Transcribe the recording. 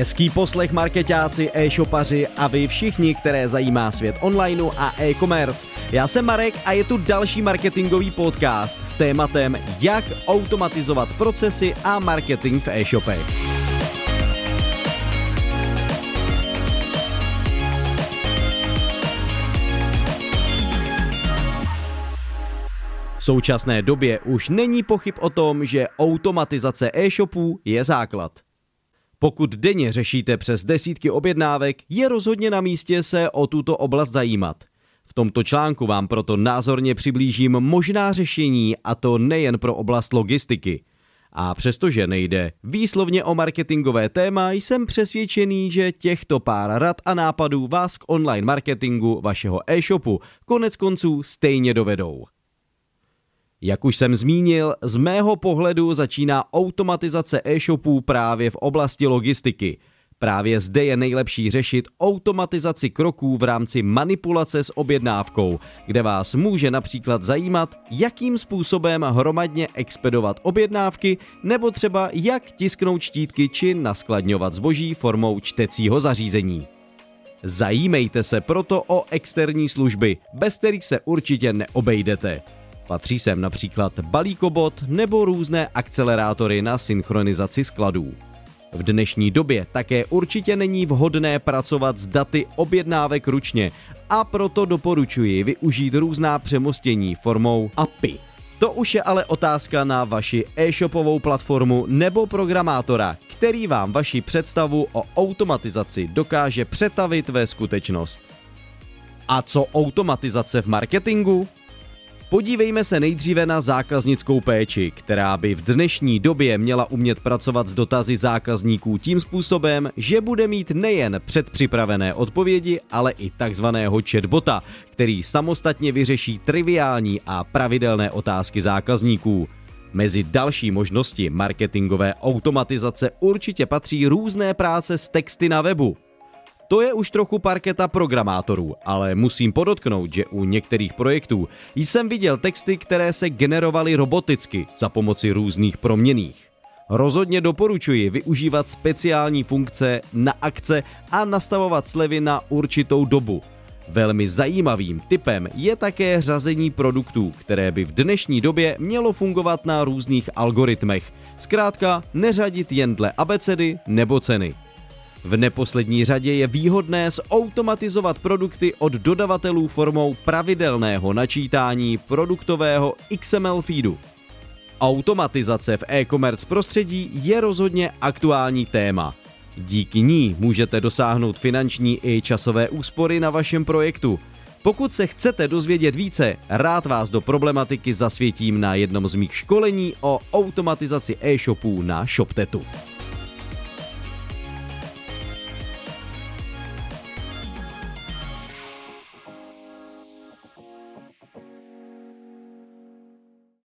Hezký poslech marketáci, e-shopaři a vy všichni, které zajímá svět onlineu a e-commerce. Já jsem Marek a je tu další marketingový podcast s tématem jak automatizovat procesy a marketing v e-shopech. V současné době už není pochyb o tom, že automatizace e-shopů je základ. Pokud denně řešíte přes desítky objednávek, je rozhodně na místě se o tuto oblast zajímat. V tomto článku vám proto názorně přiblížím možná řešení, a to nejen pro oblast logistiky. A přestože nejde výslovně o marketingové téma, jsem přesvědčený, že těchto pár rad a nápadů vás k online marketingu vašeho e-shopu konec konců stejně dovedou. Jak už jsem zmínil, z mého pohledu začíná automatizace e-shopů právě v oblasti logistiky. Právě zde je nejlepší řešit automatizaci kroků v rámci manipulace s objednávkou, kde vás může například zajímat, jakým způsobem hromadně expedovat objednávky nebo třeba jak tisknout štítky či naskladňovat zboží formou čtecího zařízení. Zajímejte se proto o externí služby, bez kterých se určitě neobejdete. Patří sem například balíkobot nebo různé akcelerátory na synchronizaci skladů. V dnešní době také určitě není vhodné pracovat s daty objednávek ručně a proto doporučuji využít různá přemostění formou API. To už je ale otázka na vaši e-shopovou platformu nebo programátora, který vám vaši představu o automatizaci dokáže přetavit ve skutečnost. A co automatizace v marketingu? Podívejme se nejdříve na zákaznickou péči, která by v dnešní době měla umět pracovat s dotazy zákazníků tím způsobem, že bude mít nejen předpřipravené odpovědi, ale i takzvaného chatbota, který samostatně vyřeší triviální a pravidelné otázky zákazníků. Mezi další možnosti marketingové automatizace určitě patří různé práce s texty na webu, to je už trochu parketa programátorů, ale musím podotknout, že u některých projektů jsem viděl texty, které se generovaly roboticky za pomoci různých proměných. Rozhodně doporučuji využívat speciální funkce na akce a nastavovat slevy na určitou dobu. Velmi zajímavým typem je také řazení produktů, které by v dnešní době mělo fungovat na různých algoritmech. Zkrátka neřadit jen dle abecedy nebo ceny. V neposlední řadě je výhodné zautomatizovat produkty od dodavatelů formou pravidelného načítání produktového XML feedu. Automatizace v e-commerce prostředí je rozhodně aktuální téma. Díky ní můžete dosáhnout finanční i časové úspory na vašem projektu. Pokud se chcete dozvědět více, rád vás do problematiky zasvětím na jednom z mých školení o automatizaci e-shopů na ShopTetu.